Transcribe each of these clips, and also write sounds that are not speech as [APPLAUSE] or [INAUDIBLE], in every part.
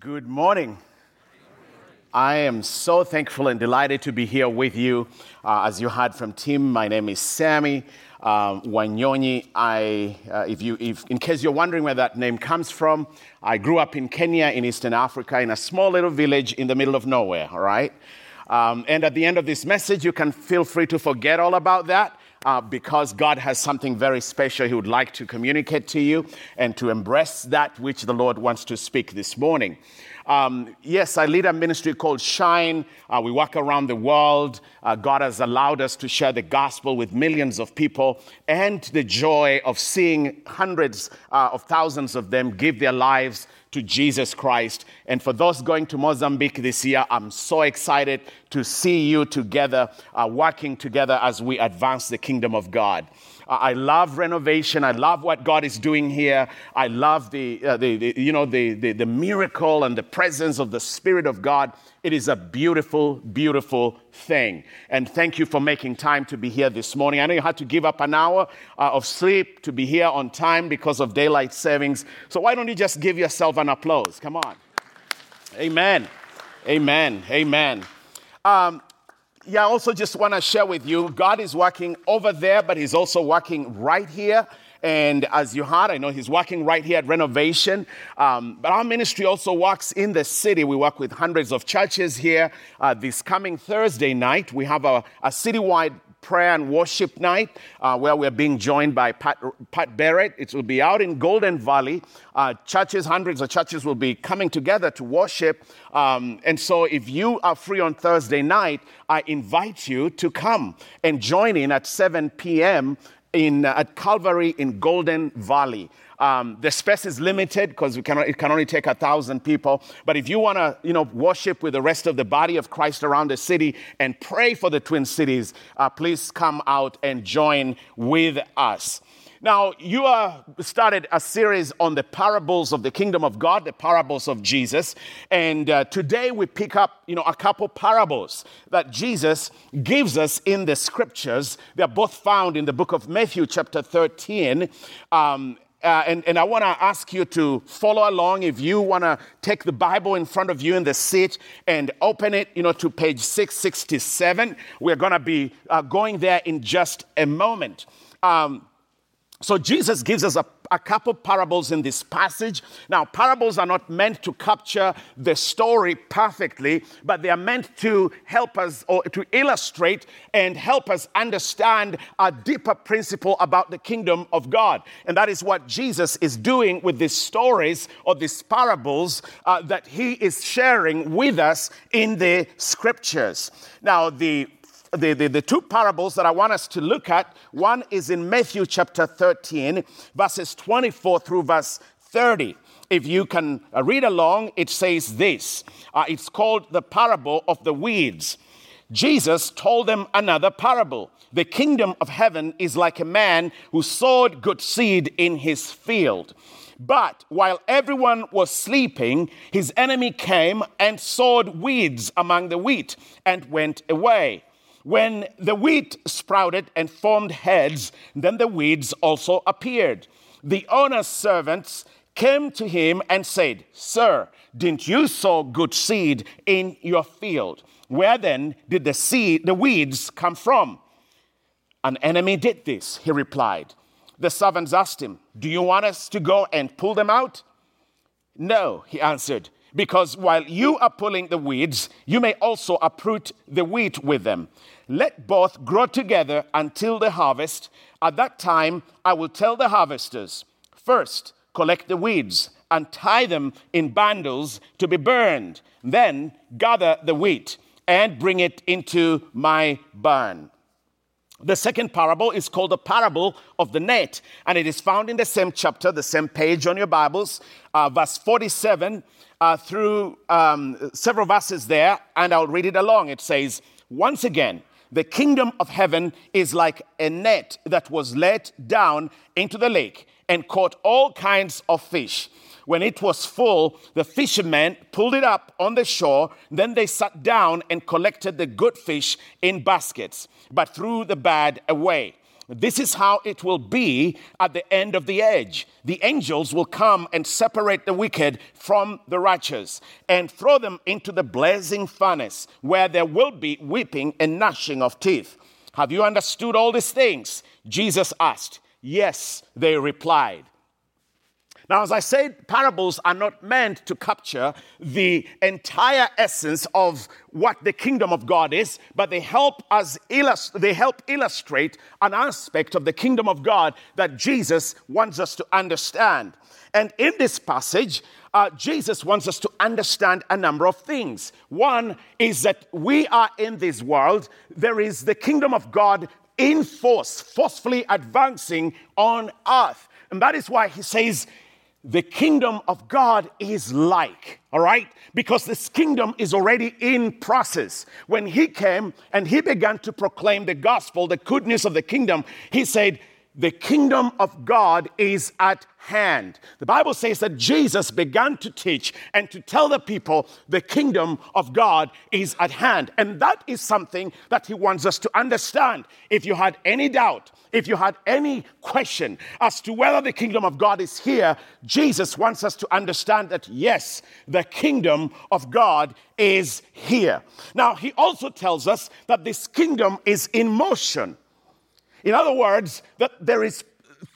Good morning. I am so thankful and delighted to be here with you. Uh, as you heard from Tim, my name is Sammy um, Wanyonyi. I, uh, if you, if, in case you're wondering where that name comes from, I grew up in Kenya, in Eastern Africa, in a small little village in the middle of nowhere, all right? Um, and at the end of this message, you can feel free to forget all about that uh, because God has something very special He would like to communicate to you and to embrace that which the Lord wants to speak this morning. Um, yes, I lead a ministry called Shine. Uh, we walk around the world. Uh, God has allowed us to share the gospel with millions of people and the joy of seeing hundreds uh, of thousands of them give their lives to Jesus Christ. And for those going to Mozambique this year, I'm so excited to see you together, uh, working together as we advance the kingdom of God. I love renovation. I love what God is doing here. I love the, uh, the, the, you know, the, the, the miracle and the presence of the Spirit of God. It is a beautiful, beautiful thing. And thank you for making time to be here this morning. I know you had to give up an hour uh, of sleep to be here on time because of daylight savings. So why don't you just give yourself an applause? Come on. Amen. Amen. Amen. Um, yeah, I also just want to share with you God is working over there, but He's also working right here. And as you heard, I know he's working right here at Renovation. Um, but our ministry also works in the city. We work with hundreds of churches here. Uh, this coming Thursday night, we have a, a citywide prayer and worship night uh, where we're being joined by Pat, Pat Barrett. It will be out in Golden Valley. Uh, churches, hundreds of churches will be coming together to worship. Um, and so if you are free on Thursday night, I invite you to come and join in at 7 p.m. In, uh, at Calvary in Golden Valley. Um, the space is limited because it can only take a thousand people. But if you want to, you know, worship with the rest of the body of Christ around the city and pray for the Twin Cities, uh, please come out and join with us. Now, you started a series on the parables of the kingdom of God, the parables of Jesus. And uh, today we pick up, you know, a couple parables that Jesus gives us in the scriptures. They're both found in the book of Matthew, chapter 13. Um, uh, and, and I want to ask you to follow along. If you want to take the Bible in front of you in the seat and open it, you know, to page 667, we're going to be uh, going there in just a moment. Um, so Jesus gives us a a couple parables in this passage. Now, parables are not meant to capture the story perfectly, but they are meant to help us or to illustrate and help us understand a deeper principle about the kingdom of God. And that is what Jesus is doing with these stories or these parables uh, that he is sharing with us in the scriptures. Now, the the, the, the, two parables that I want us to look at. One is in Matthew chapter 13, verses 24 through verse 30. If you can uh, read along, it says this uh, it's called the parable of the weeds. Jesus told them another parable. The kingdom of heaven is like a man who sowed good seed in his field. But while everyone was sleeping, his enemy came and sowed weeds among the wheat and went away. When the wheat sprouted and formed heads, then the weeds also appeared. The owner's servants came to him and said, Sir, didn't you sow good seed in your field? Where then did the seed, the weeds come from? An enemy did this, he replied. The servants asked him, Do you want us to go and pull them out? No, he answered because while you are pulling the weeds, you may also uproot the wheat with them. Let both grow together until the harvest. At that time, I will tell the harvesters first, collect the weeds and tie them in bundles to be burned. Then gather the wheat and bring it into my barn. The second parable is called the parable of the net, and it is found in the same chapter, the same page on your Bibles, uh, verse 47 uh, through um, several verses there, and I'll read it along. It says, Once again, the kingdom of heaven is like a net that was let down into the lake and caught all kinds of fish. When it was full, the fishermen pulled it up on the shore. Then they sat down and collected the good fish in baskets, but threw the bad away. This is how it will be at the end of the age. The angels will come and separate the wicked from the righteous and throw them into the blazing furnace where there will be weeping and gnashing of teeth. Have you understood all these things? Jesus asked. Yes, they replied. Now, as I said, parables are not meant to capture the entire essence of what the kingdom of God is, but they help us illust- they help illustrate an aspect of the kingdom of God that Jesus wants us to understand. And in this passage, uh, Jesus wants us to understand a number of things. One is that we are in this world, there is the kingdom of God in force, forcefully advancing on earth. And that is why he says, the kingdom of God is like, all right? Because this kingdom is already in process. When he came and he began to proclaim the gospel, the goodness of the kingdom, he said, the kingdom of God is at hand. The Bible says that Jesus began to teach and to tell the people the kingdom of God is at hand. And that is something that he wants us to understand. If you had any doubt, if you had any question as to whether the kingdom of God is here, Jesus wants us to understand that yes, the kingdom of God is here. Now, he also tells us that this kingdom is in motion. In other words, that there is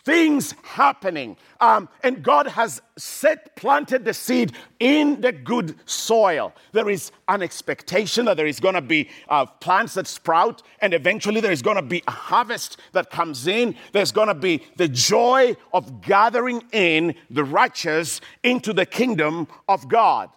things happening. Um, and God has set, planted the seed in the good soil. There is an expectation that there is going to be uh, plants that sprout, and eventually there is going to be a harvest that comes in. There's going to be the joy of gathering in the righteous into the kingdom of God.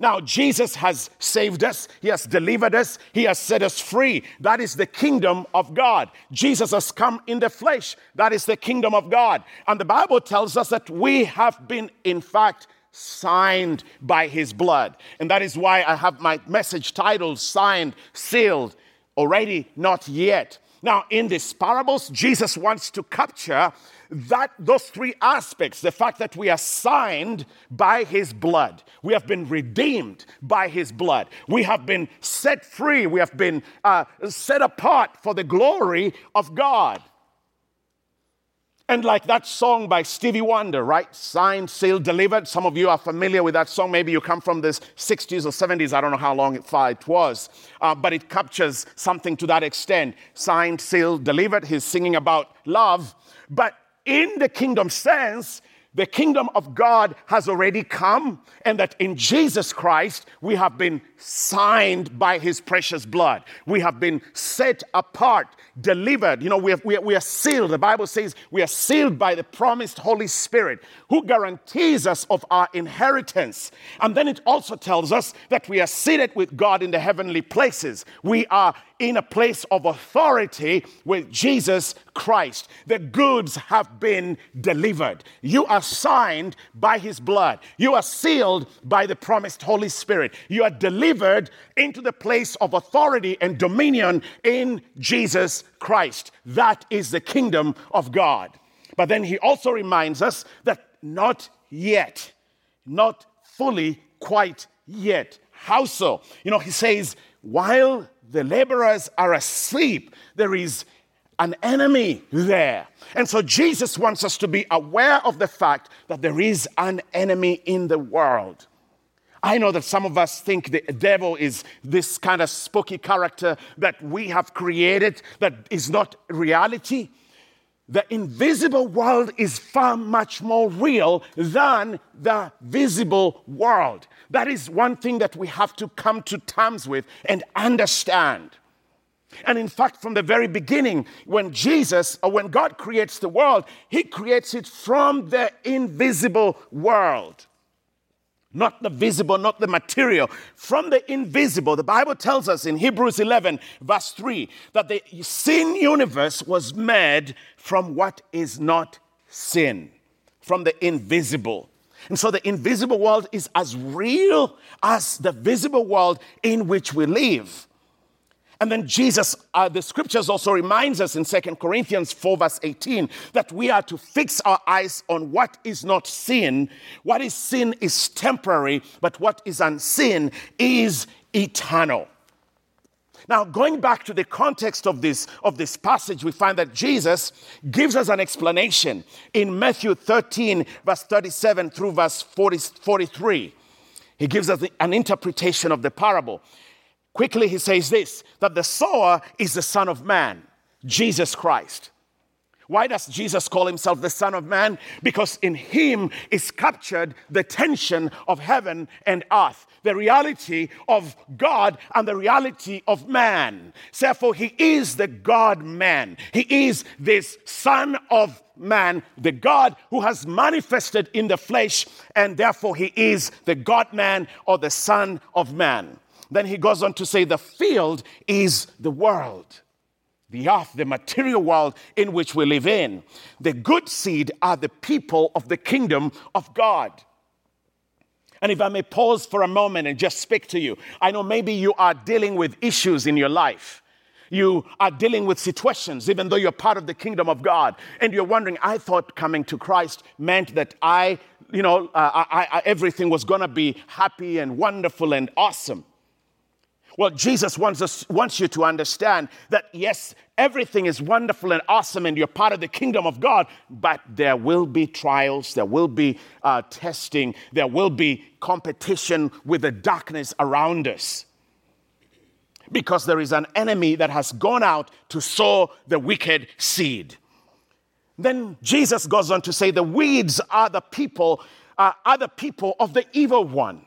Now, Jesus has saved us, He has delivered us, He has set us free. That is the kingdom of God. Jesus has come in the flesh. That is the kingdom of God. And the Bible tells us that we have been, in fact, signed by His blood. And that is why I have my message titled Signed, Sealed, Already, Not Yet. Now, in these parables, Jesus wants to capture that those three aspects the fact that we are signed by his blood. We have been redeemed by his blood. We have been set free. We have been uh, set apart for the glory of god and like that song by Stevie Wonder, right? Signed, sealed, delivered. Some of you are familiar with that song. Maybe you come from the 60s or 70s. I don't know how long it, it was. Uh, but it captures something to that extent. Signed, sealed, delivered. He's singing about love. But in the kingdom sense, the kingdom of God has already come, and that in Jesus Christ we have been signed by his precious blood. We have been set apart, delivered. You know, we, have, we, are, we are sealed. The Bible says we are sealed by the promised Holy Spirit who guarantees us of our inheritance. And then it also tells us that we are seated with God in the heavenly places. We are in a place of authority with Jesus Christ. The goods have been delivered. You are signed by his blood. You are sealed by the promised Holy Spirit. You are delivered into the place of authority and dominion in Jesus Christ. That is the kingdom of God. But then he also reminds us that not yet, not fully, quite yet. How so? You know, he says, while the laborers are asleep, there is an enemy there. And so Jesus wants us to be aware of the fact that there is an enemy in the world. I know that some of us think the devil is this kind of spooky character that we have created that is not reality. The invisible world is far much more real than the visible world. That is one thing that we have to come to terms with and understand. And in fact, from the very beginning, when Jesus or when God creates the world, He creates it from the invisible world. Not the visible, not the material, from the invisible. The Bible tells us in Hebrews 11, verse 3, that the sin universe was made from what is not sin, from the invisible. And so the invisible world is as real as the visible world in which we live. And then Jesus, uh, the scriptures also reminds us in Second Corinthians 4, verse 18, that we are to fix our eyes on what is not seen. What is seen is temporary, but what is unseen is eternal. Now, going back to the context of this, of this passage, we find that Jesus gives us an explanation in Matthew 13, verse 37 through verse 40, 43. He gives us an interpretation of the parable. Quickly, he says this that the sower is the Son of Man, Jesus Christ. Why does Jesus call himself the Son of Man? Because in him is captured the tension of heaven and earth, the reality of God and the reality of man. Therefore, he is the God man. He is this Son of man, the God who has manifested in the flesh, and therefore he is the God man or the Son of man. Then he goes on to say, the field is the world the earth, the material world in which we live in. The good seed are the people of the kingdom of God. And if I may pause for a moment and just speak to you, I know maybe you are dealing with issues in your life. You are dealing with situations, even though you're part of the kingdom of God. And you're wondering, I thought coming to Christ meant that I, you know, uh, I, I, everything was going to be happy and wonderful and awesome. Well, Jesus wants, us, wants you to understand that yes, everything is wonderful and awesome, and you're part of the kingdom of God, but there will be trials, there will be uh, testing, there will be competition with the darkness around us. Because there is an enemy that has gone out to sow the wicked seed. Then Jesus goes on to say, The weeds are the people, uh, are the people of the evil one.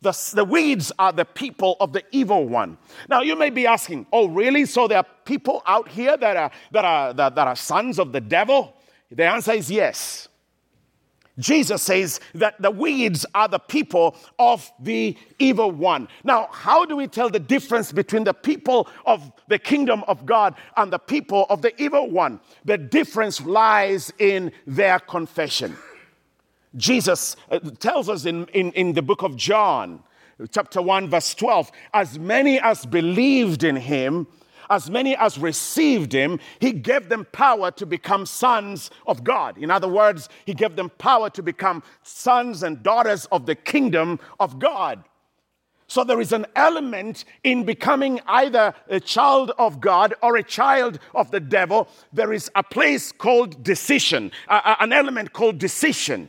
The, the weeds are the people of the evil one. Now, you may be asking, oh, really? So there are people out here that are, that are, that, that are sons of the devil? The answer is yes. Jesus says that the weeds are the people of the evil one. Now, how do we tell the difference between the people of the kingdom of God and the people of the evil one? The difference lies in their confession. Jesus uh, tells us in, in, in the book of John, chapter 1, verse 12, as many as believed in him, as many as received him, he gave them power to become sons of God. In other words, he gave them power to become sons and daughters of the kingdom of God. So there is an element in becoming either a child of God or a child of the devil. There is a place called decision, an element called decision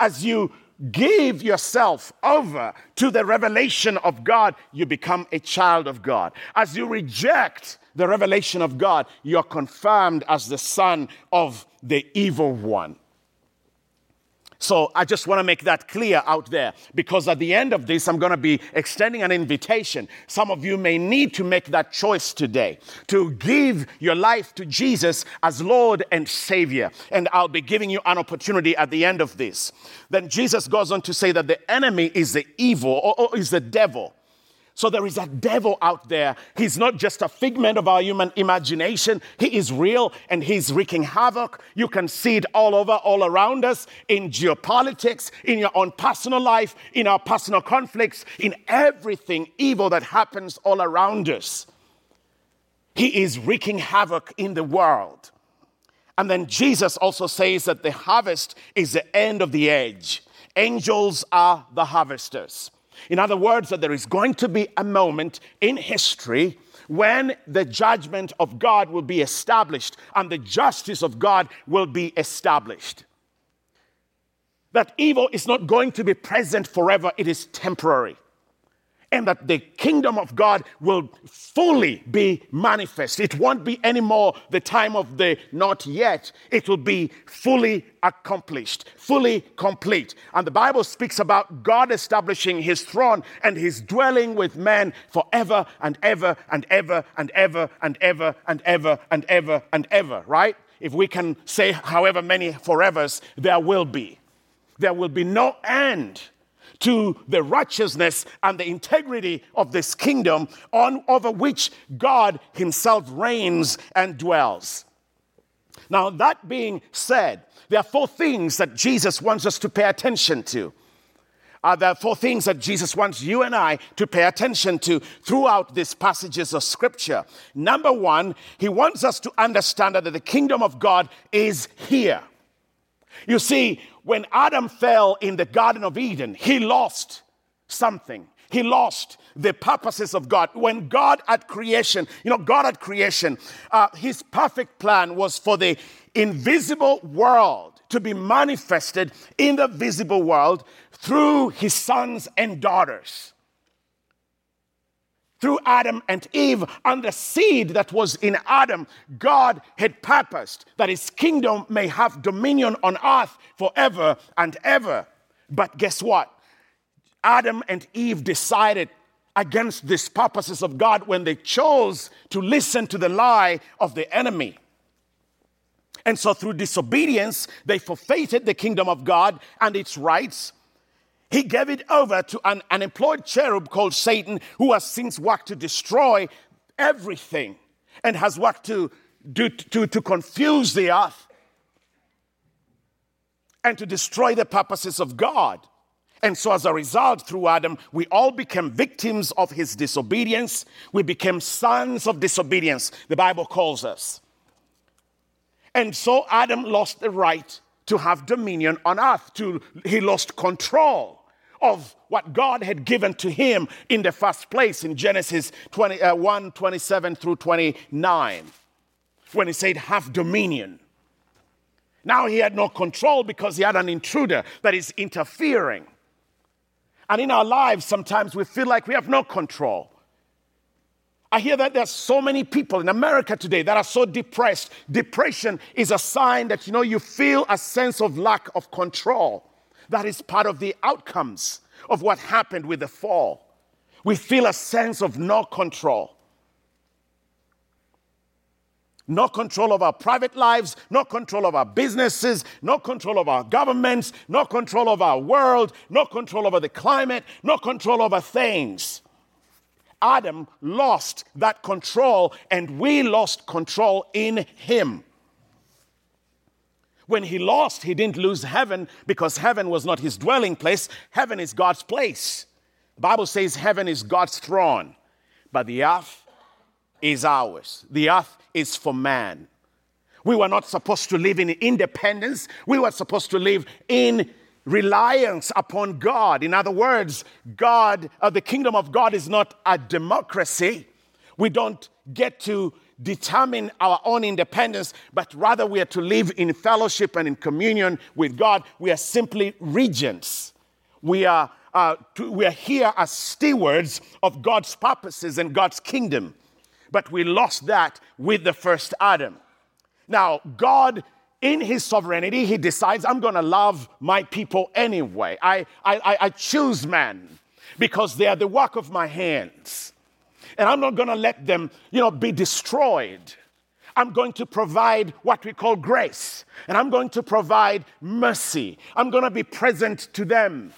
as you give yourself over to the revelation of God, you become a child of God. As you reject the revelation of God, you're confirmed as the son of the evil one. So I just want to make that clear out there because at the end of this, I'm going to be extending an invitation. Some of you may need to make that choice today to give your life to Jesus as Lord and Savior. And I'll be giving you an opportunity at the end of this. Then Jesus goes on to say that the enemy is the evil or, or is the devil. So there is a devil out there. He's not just a figment of our human imagination. He is real and he's wreaking havoc. You can see it all over, all around us in geopolitics, in your own personal life, in our personal conflicts, in everything evil that happens all around us. He is wreaking havoc in the world. And then Jesus also says that the harvest is the end of the age. Angels are the harvesters. In other words, that there is going to be a moment in history when the judgment of God will be established and the justice of God will be established. That evil is not going to be present forever, it is temporary and that the kingdom of God will fully be manifest. It won't be anymore the time of the not yet. It will be fully accomplished, fully complete. And the Bible speaks about God establishing his throne and his dwelling with men forever and ever and ever and ever and ever and ever and ever and ever, right? If we can say however many forevers there will be. There will be no end to the righteousness and the integrity of this kingdom on over which God himself reigns and dwells. Now, that being said, there are four things that Jesus wants us to pay attention to. Uh, are there four things that Jesus wants you and I to pay attention to throughout these passages of scripture? Number one, he wants us to understand that the kingdom of God is here. You see, when Adam fell in the Garden of Eden, he lost something. He lost the purposes of God. When God at creation, you know, God at creation, uh, his perfect plan was for the invisible world to be manifested in the visible world through his sons and daughters. Through Adam and Eve and the seed that was in Adam, God had purposed that his kingdom may have dominion on earth forever and ever. But guess what? Adam and Eve decided against these purposes of God when they chose to listen to the lie of the enemy. And so, through disobedience, they forfeited the kingdom of God and its rights. He gave it over to an unemployed cherub called Satan, who has since worked to destroy everything and has worked to, do, to, to confuse the earth and to destroy the purposes of God. And so, as a result, through Adam, we all became victims of his disobedience. We became sons of disobedience, the Bible calls us. And so, Adam lost the right to have dominion on earth, to, he lost control of what God had given to him in the first place in Genesis 20, uh, 1 27 through 29, when he said, Have dominion. Now he had no control because he had an intruder that is interfering. And in our lives, sometimes we feel like we have no control. I hear that there's so many people in America today that are so depressed. Depression is a sign that you know you feel a sense of lack of control. That is part of the outcomes of what happened with the fall. We feel a sense of no control no control of our private lives, no control of our businesses, no control of our governments, no control of our world, no control over the climate, no control over things. Adam lost that control, and we lost control in him. When he lost, he didn't lose heaven because heaven was not his dwelling place. Heaven is God's place. The Bible says heaven is God's throne, but the earth is ours. The earth is for man. We were not supposed to live in independence. We were supposed to live in reliance upon God. In other words, God, uh, the kingdom of God is not a democracy. We don't get to determine our own independence, but rather we are to live in fellowship and in communion with God. We are simply regents. We are, uh, to, we are here as stewards of God's purposes and God's kingdom but we lost that with the first Adam. Now, God, in his sovereignty, he decides, I'm going to love my people anyway. I, I, I choose man because they are the work of my hands. And I'm not going to let them, you know, be destroyed. I'm going to provide what we call grace, and I'm going to provide mercy. I'm going to be present to them.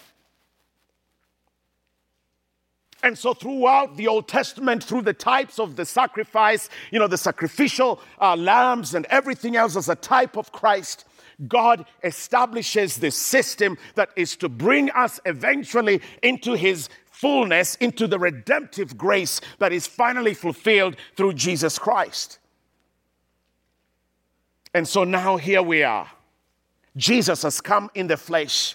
And so, throughout the Old Testament, through the types of the sacrifice, you know, the sacrificial uh, lambs and everything else as a type of Christ, God establishes this system that is to bring us eventually into His fullness, into the redemptive grace that is finally fulfilled through Jesus Christ. And so now here we are. Jesus has come in the flesh.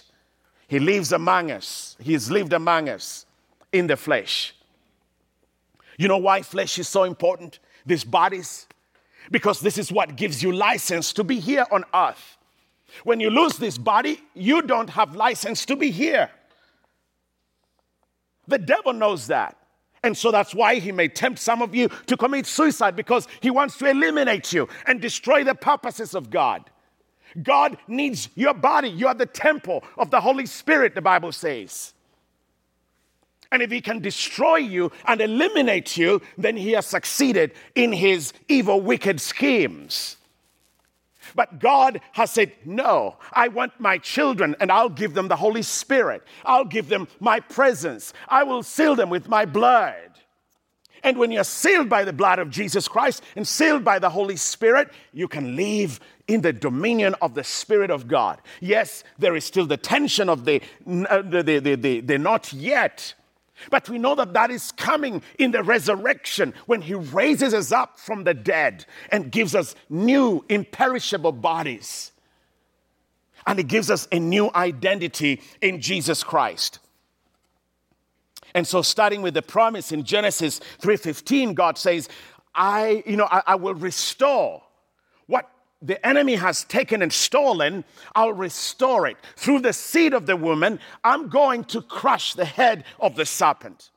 He lives among us. He's lived among us in the flesh. You know why flesh is so important? These bodies? Because this is what gives you license to be here on earth. When you lose this body, you don't have license to be here. The devil knows that. And so that's why he may tempt some of you to commit suicide because he wants to eliminate you and destroy the purposes of God. God needs your body. You are the temple of the Holy Spirit, the Bible says. And if he can destroy you and eliminate you, then he has succeeded in his evil, wicked schemes. But God has said, No, I want my children, and I'll give them the Holy Spirit. I'll give them my presence. I will seal them with my blood. And when you're sealed by the blood of Jesus Christ and sealed by the Holy Spirit, you can live in the dominion of the Spirit of God. Yes, there is still the tension of the, uh, the, the, the, the, not yet but we know that that is coming in the resurrection when he raises us up from the dead and gives us new, imperishable bodies. And he gives us a new identity in Jesus Christ. And so starting with the promise in Genesis 3:15, God says, I, you know, I, I will restore the enemy has taken and stolen, I'll restore it. Through the seed of the woman, I'm going to crush the head of the serpent.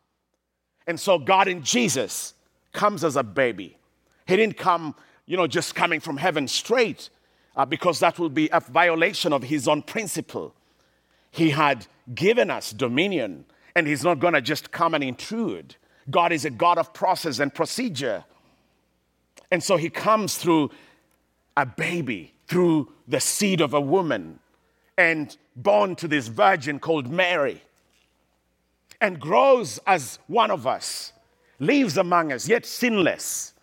And so God in Jesus comes as a baby. He didn't come, you know, just coming from heaven straight, uh, because that would be a violation of his own principle. He had given us dominion, and he's not going to just come and intrude. God is a God of process and procedure. And so he comes through a baby, through the seed of a woman, and born to this virgin called Mary, and grows as one of us, lives among us, yet sinless.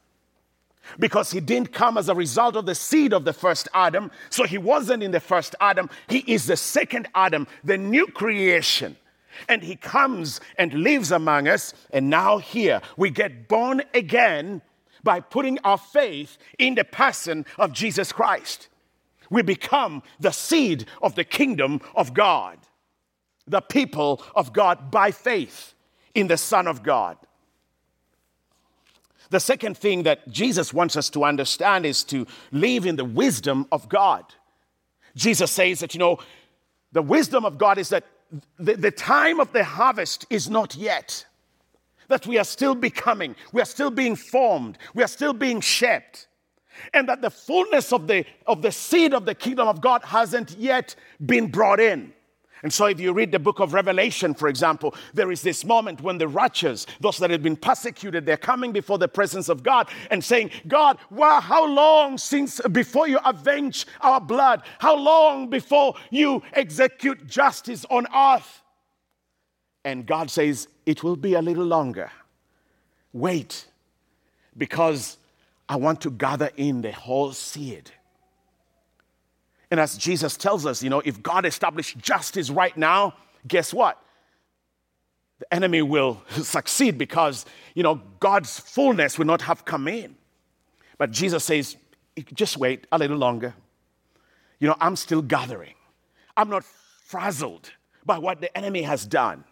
Because he didn't come as a result of the seed of the first Adam, so he wasn't in the first Adam. He is the second Adam, the new creation. And he comes and lives among us, and now here we get born again by putting our faith in the person of Jesus Christ. We become the seed of the kingdom of God, the people of God by faith in the Son of God. The second thing that Jesus wants us to understand is to live in the wisdom of God. Jesus says that, you know, the wisdom of God is that the, the time of the harvest is not yet that we are still becoming, we are still being formed, we are still being shaped. And that the fullness of the, of the seed of the kingdom of God hasn't yet been brought in. And so, if you read the book of Revelation, for example, there is this moment when the righteous, those that have been persecuted, they're coming before the presence of God and saying, God, wow, how long since before you avenge our blood? How long before you execute justice on earth? And God says, It will be a little longer. Wait, because I want to gather in the whole seed. And as Jesus tells us, you know, if God established justice right now, guess what? The enemy will [LAUGHS] succeed because, you know, God's fullness will not have come in. But Jesus says, just wait a little longer. You know, I'm still gathering. I'm not frazzled by what the enemy has done.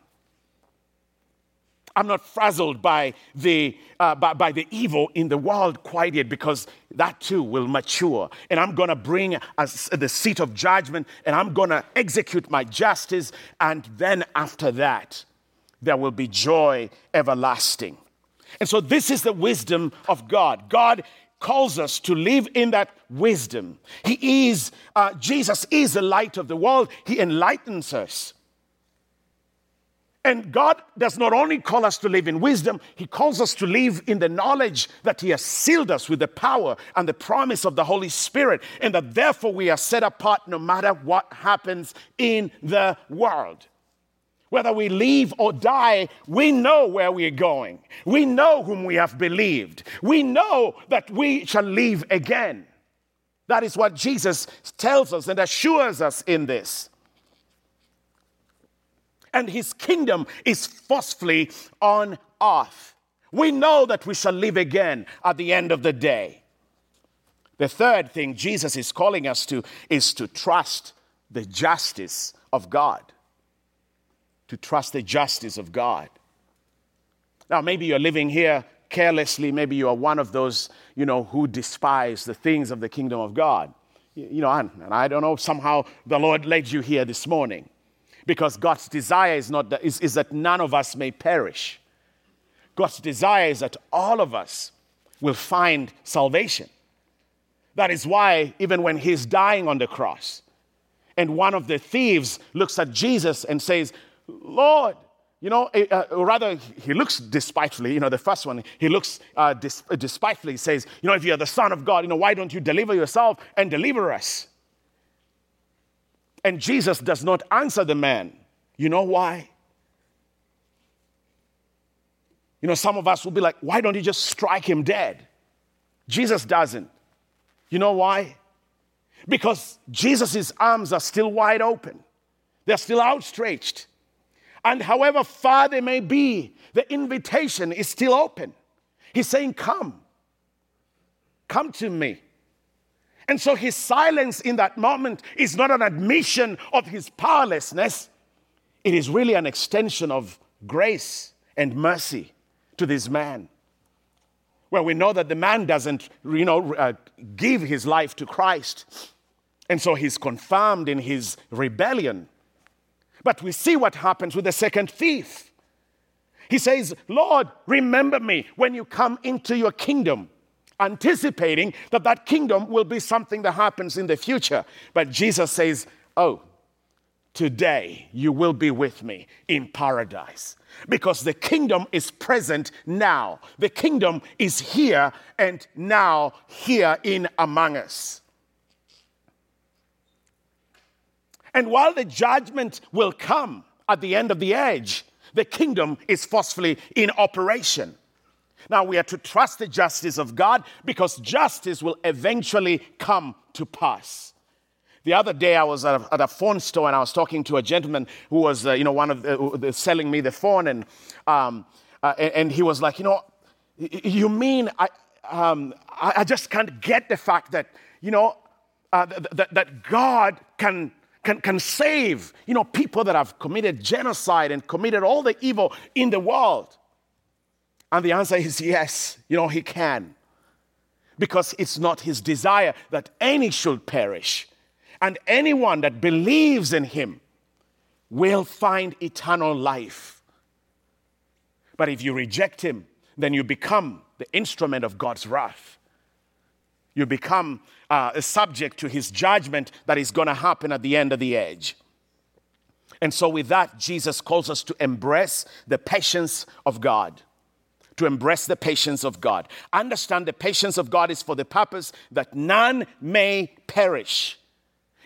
I'm not frazzled by the, uh, by, by, the evil in the world quite yet because that too will mature. And I'm going to bring a, the seat of judgment and I'm going to execute my justice. And then after that, there will be joy everlasting. And so, this is the wisdom of God. God calls us to live in that wisdom. He is, uh, Jesus is the light of the world, He enlightens us. And God does not only call us to live in wisdom, He calls us to live in the knowledge that He has sealed us with the power and the promise of the Holy Spirit, and that therefore we are set apart no matter what happens in the world. Whether we live or die, we know where we are going. We know whom we have believed. We know that we shall live again. That is what Jesus tells us and assures us in this and his kingdom is forcefully on earth. We know that we shall live again at the end of the day. The third thing Jesus is calling us to is to trust the justice of God. To trust the justice of God. Now, maybe you're living here carelessly. Maybe you are one of those, you know, who despise the things of the kingdom of God. You know, and I don't know, somehow the Lord led you here this morning because God's desire is, not that, is, is that none of us may perish. God's desire is that all of us will find salvation. That is why, even when he's dying on the cross, and one of the thieves looks at Jesus and says, Lord, you know, eh, uh, rather, he looks despitefully. You know, the first one, he looks uh, despitefully. Says, You know, if you're the Son of God, you know, why don't you deliver yourself and deliver us? And Jesus does not answer the man. You know why? You know, some of us will be like, why don't you just strike him dead? Jesus doesn't. You know why? Because Jesus' arms are still wide open, they're still outstretched. And however far they may be, the invitation is still open. He's saying, Come, come to me. And so his silence in that moment is not an admission of his powerlessness, it is really an extension of grace and mercy to this man. Well, we know that the man doesn't, you know, uh, give his life to Christ. And so he's confirmed in his rebellion. But we see what happens with the second thief. He says, Lord, remember me when you come into your kingdom, anticipating that that kingdom will be something that happens in the future. But Jesus says, Oh, today you will be with me in paradise because the kingdom is present now. The kingdom is here and now, here in among us. And while the judgment will come at the end of the age, the kingdom is forcefully in operation. Now we are to trust the justice of God because justice will eventually come to pass. The other day, I was at a, at a, phone store and I was talking to a gentleman who was, uh, you know, one of the, the, selling me the phone, and um, uh, and, and, he was like, you know, you mean I, um, I just can't get the fact that you know uh, that, that God can can, can save, you know, people that have committed genocide and committed all the evil in the world? And the answer is yes, you know, he can. Because it's not his desire that any should perish. And anyone that believes in him will find eternal life. But if you reject him, then you become the instrument of God's wrath. You become uh, subject to his judgment that is going to happen at the end of the age. And so, with that, Jesus calls us to embrace the patience of God. To embrace the patience of God. Understand the patience of God is for the purpose that none may perish.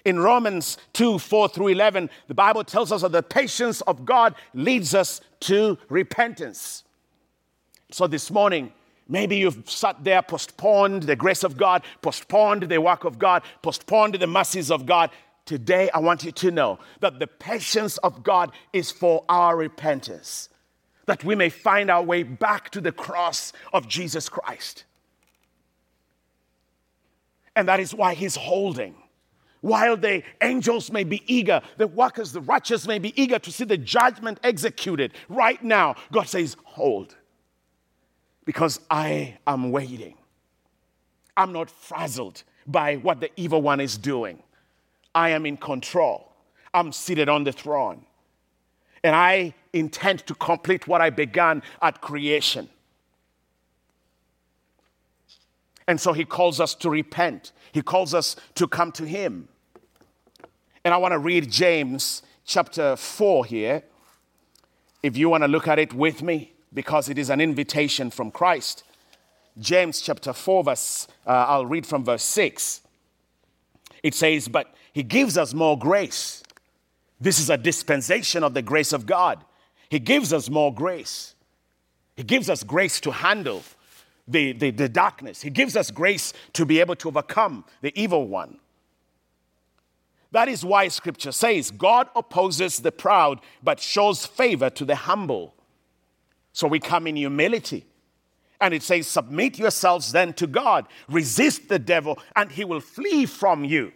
In Romans 2 4 through 11, the Bible tells us that the patience of God leads us to repentance. So, this morning, Maybe you've sat there, postponed the grace of God, postponed the work of God, postponed the mercies of God. Today, I want you to know that the patience of God is for our repentance, that we may find our way back to the cross of Jesus Christ. And that is why He's holding. While the angels may be eager, the workers, the righteous may be eager to see the judgment executed right now, God says, Hold because I am waiting. I'm not frazzled by what the evil one is doing. I am in control. I'm seated on the throne. And I intend to complete what I began at creation. And so he calls us to repent, he calls us to come to him. And I want to read James chapter 4 here. If you want to look at it with me because it is an invitation from Christ. James chapter 4, verse, uh, I'll read from verse 6. It says, But he gives us more grace. This is a dispensation of the grace of God. He gives us more grace. He gives us grace to handle the, the, the darkness. He gives us grace to be able to overcome the evil one. That is why scripture says, God opposes the proud, but shows favor to the humble. So we come in humility. And it says, Submit yourselves then to God, resist the devil, and he will flee from you.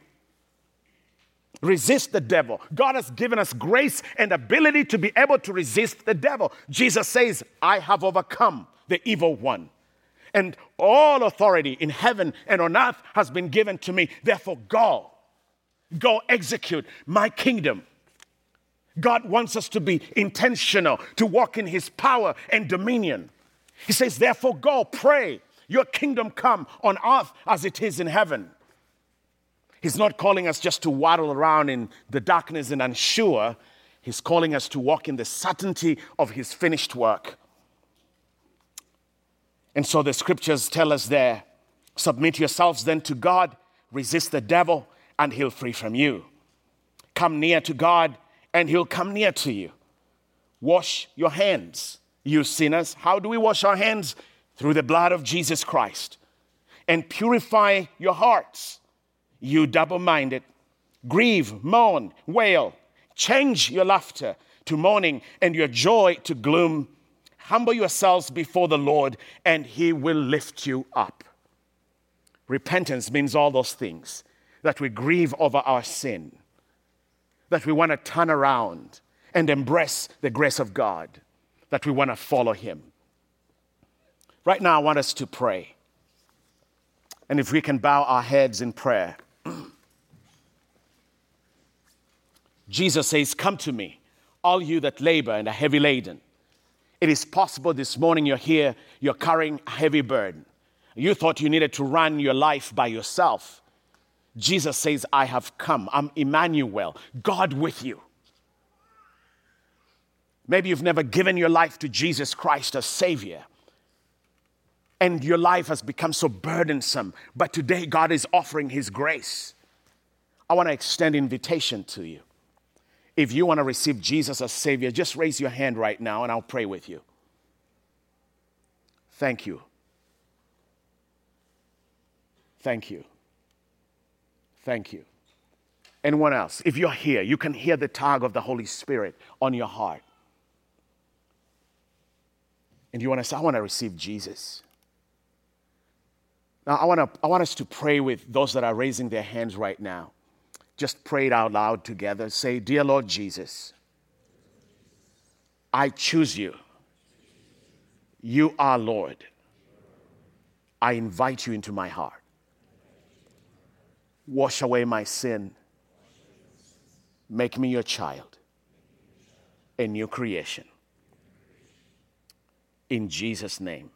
Resist the devil. God has given us grace and ability to be able to resist the devil. Jesus says, I have overcome the evil one. And all authority in heaven and on earth has been given to me. Therefore, go. Go execute my kingdom God wants us to be intentional, to walk in His power and dominion. He says, therefore, go pray, your kingdom come on earth as it is in heaven. He's not calling us just to waddle around in the darkness and unsure. He's calling us to walk in the certainty of His finished work. And so the scriptures tell us there submit yourselves then to God, resist the devil, and he'll flee from you. Come near to God, and he'll come near to you. Wash your hands, you sinners. How do we wash our hands? Through the blood of Jesus Christ. And purify your hearts, you double minded. Grieve, mourn, wail. Change your laughter to mourning and your joy to gloom. Humble yourselves before the Lord, and he will lift you up. Repentance means all those things that we grieve over our sin that we want to turn around and embrace the grace of God. that we want to follow him. Right now, I want us to pray. And if we can bow our heads in prayer. Jesus says, Come to me, all you that labor and are heavy laden. It is possible this morning you're here, you're carrying a heavy burden. You thought you needed to run your life by yourself. Jesus says, I have come. I'm Emmanuel, God with you. Maybe you've never given your life to Jesus Christ as Savior. And your life has become so burdensome. But today, God is offering His grace. I want to extend invitation to you. If you want to receive Jesus as Savior, just raise your hand right now and I'll pray with you. Thank you. Thank you. Thank you. Anyone else? If you're here, you can hear the tug of the Holy Spirit on your heart. And you want to say, I want to receive Jesus. Now, I want, to, I want us to pray with those that are raising their hands right now. Just pray it out loud together. Say, Dear Lord Jesus, I choose you. You are Lord. I invite you into my heart. Wash away my sin. Make me your child, a new creation. In Jesus' name.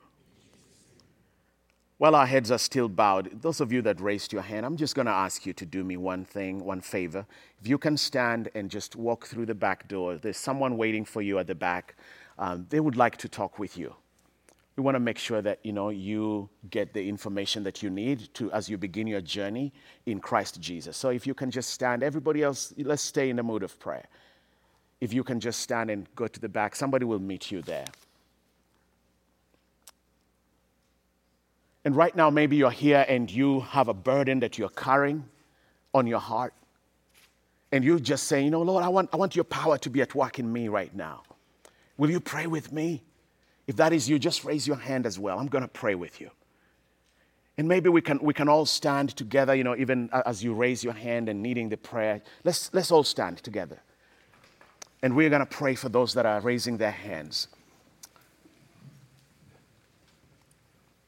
While our heads are still bowed, those of you that raised your hand, I'm just going to ask you to do me one thing, one favor. If you can stand and just walk through the back door, there's someone waiting for you at the back. Um, they would like to talk with you. We want to make sure that you know you get the information that you need to as you begin your journey in Christ Jesus. So if you can just stand, everybody else, let's stay in the mood of prayer. If you can just stand and go to the back, somebody will meet you there. And right now, maybe you're here and you have a burden that you're carrying on your heart. And you're just saying, you know, Lord, I want, I want your power to be at work in me right now. Will you pray with me? If that is you, just raise your hand as well. I'm going to pray with you. And maybe we can, we can all stand together, you know, even as you raise your hand and needing the prayer. Let's, let's all stand together. And we're going to pray for those that are raising their hands.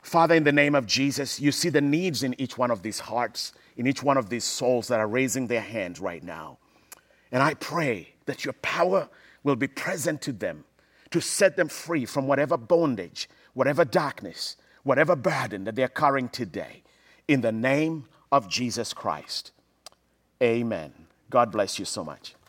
Father, in the name of Jesus, you see the needs in each one of these hearts, in each one of these souls that are raising their hands right now. And I pray that your power will be present to them to set them free from whatever bondage, whatever darkness, whatever burden that they're carrying today. In the name of Jesus Christ. Amen. God bless you so much.